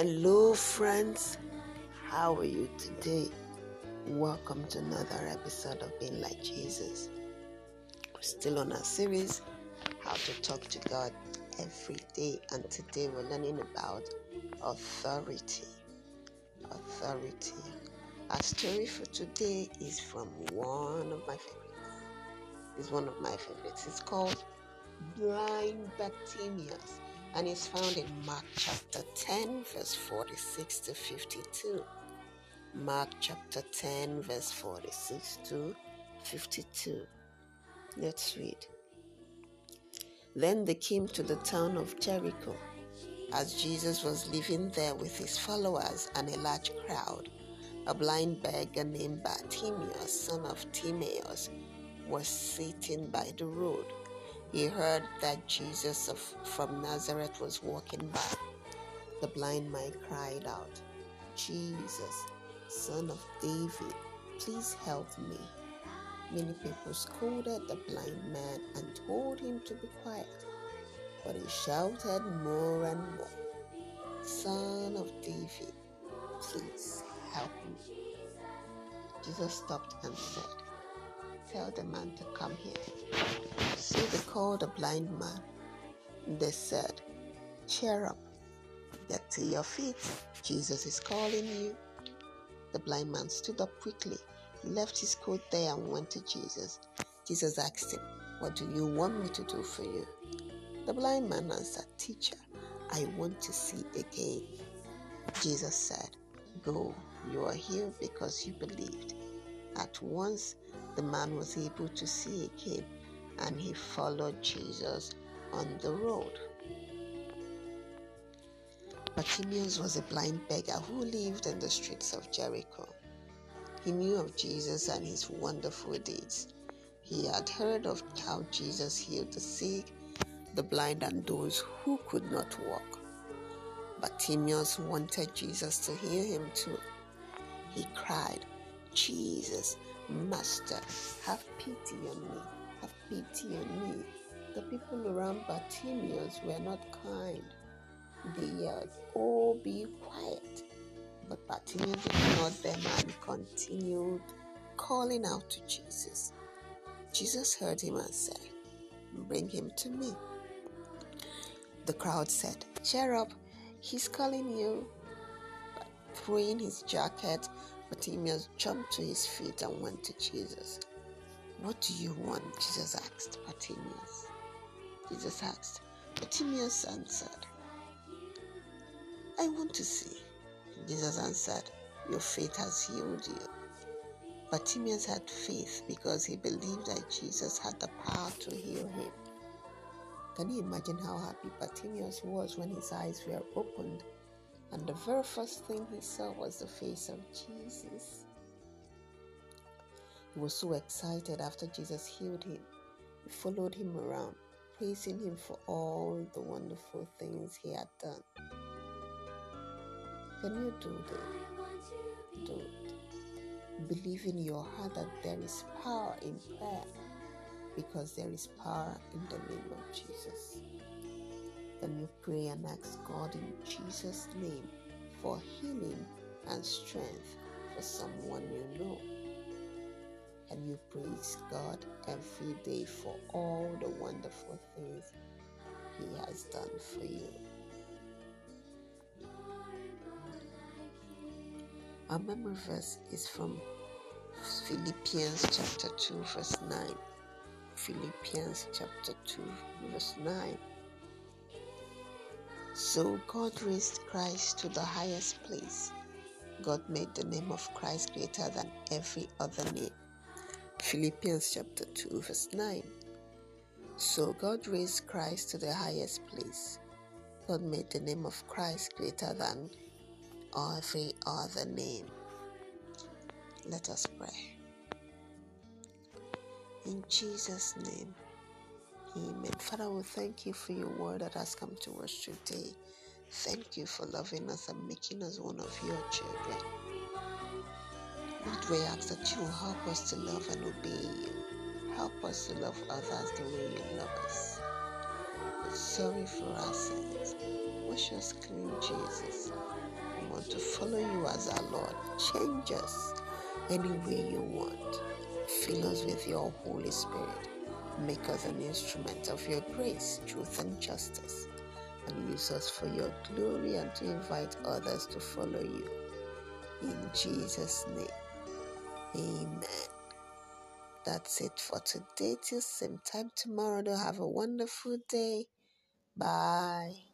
Hello, friends. How are you today? Welcome to another episode of Being Like Jesus. We're still on our series, How to Talk to God Every Day, and today we're learning about authority. Authority. Our story for today is from one of my favorites. It's one of my favorites. It's called Blind Bartimaeus and is found in Mark chapter 10, verse 46 to 52. Mark chapter 10, verse 46 to 52. Let's read. Then they came to the town of Jericho. As Jesus was living there with his followers and a large crowd, a blind beggar named Bartimaeus, son of Timaeus, was sitting by the road he heard that Jesus of, from Nazareth was walking by. The blind man cried out, Jesus, son of David, please help me. Many people scolded the blind man and told him to be quiet, but he shouted more and more, Son of David, please help me. Jesus stopped and said, Tell the man to come here. So they called a blind man. They said, Cheer up, get to your feet. Jesus is calling you. The blind man stood up quickly. He left his coat there and went to Jesus. Jesus asked him, What do you want me to do for you? The blind man answered, Teacher, I want to see again. Jesus said, Go, you are healed because you believed. At once the man was able to see again and he followed Jesus on the road. Bartimaeus was a blind beggar who lived in the streets of Jericho. He knew of Jesus and his wonderful deeds. He had heard of how Jesus healed the sick, the blind, and those who could not walk. Bartimaeus wanted Jesus to heal him too. He cried, Jesus, Master, have pity on me pity on me. The people around Bartimaeus were not kind. They yelled, Oh, be quiet. But Bartimaeus ignored them and continued calling out to Jesus. Jesus heard him and said, Bring him to me. The crowd said, Cheer up, he's calling you. Throwing his jacket, Bartimaeus jumped to his feet and went to Jesus. What do you want? Jesus asked Bartimaeus. Jesus asked. Bartimaeus answered, I want to see. Jesus answered, Your faith has healed you. Bartimaeus had faith because he believed that Jesus had the power to heal him. Can you imagine how happy Bartimaeus was when his eyes were opened and the very first thing he saw was the face of Jesus? He was so excited after Jesus healed him. He followed him around, praising him for all the wonderful things he had done. Can you do that? Do it. Believe in your heart that there is power in prayer because there is power in the name of Jesus. Then you pray and ask God in Jesus' name for healing and strength for someone you know and you praise God every day for all the wonderful things He has done for you. Our memory verse is from Philippians chapter 2, verse 9. Philippians chapter 2, verse 9. So God raised Christ to the highest place. God made the name of Christ greater than every other name Philippians chapter 2, verse 9. So God raised Christ to the highest place. God made the name of Christ greater than every other name. Let us pray. In Jesus' name, Amen. Father, we thank you for your word that has come to us today. Thank you for loving us and making us one of your children. We ask that you will help us to love and obey you. Help us to love others the way you love us. sorry for our sins. Wash us clean, Jesus. We want to follow you as our Lord. Change us any way you want. Fill us with your Holy Spirit. Make us an instrument of your grace, truth, and justice. And use us for your glory and to invite others to follow you. In Jesus' name, amen. That's it for today. Till same time tomorrow. Do have a wonderful day. Bye.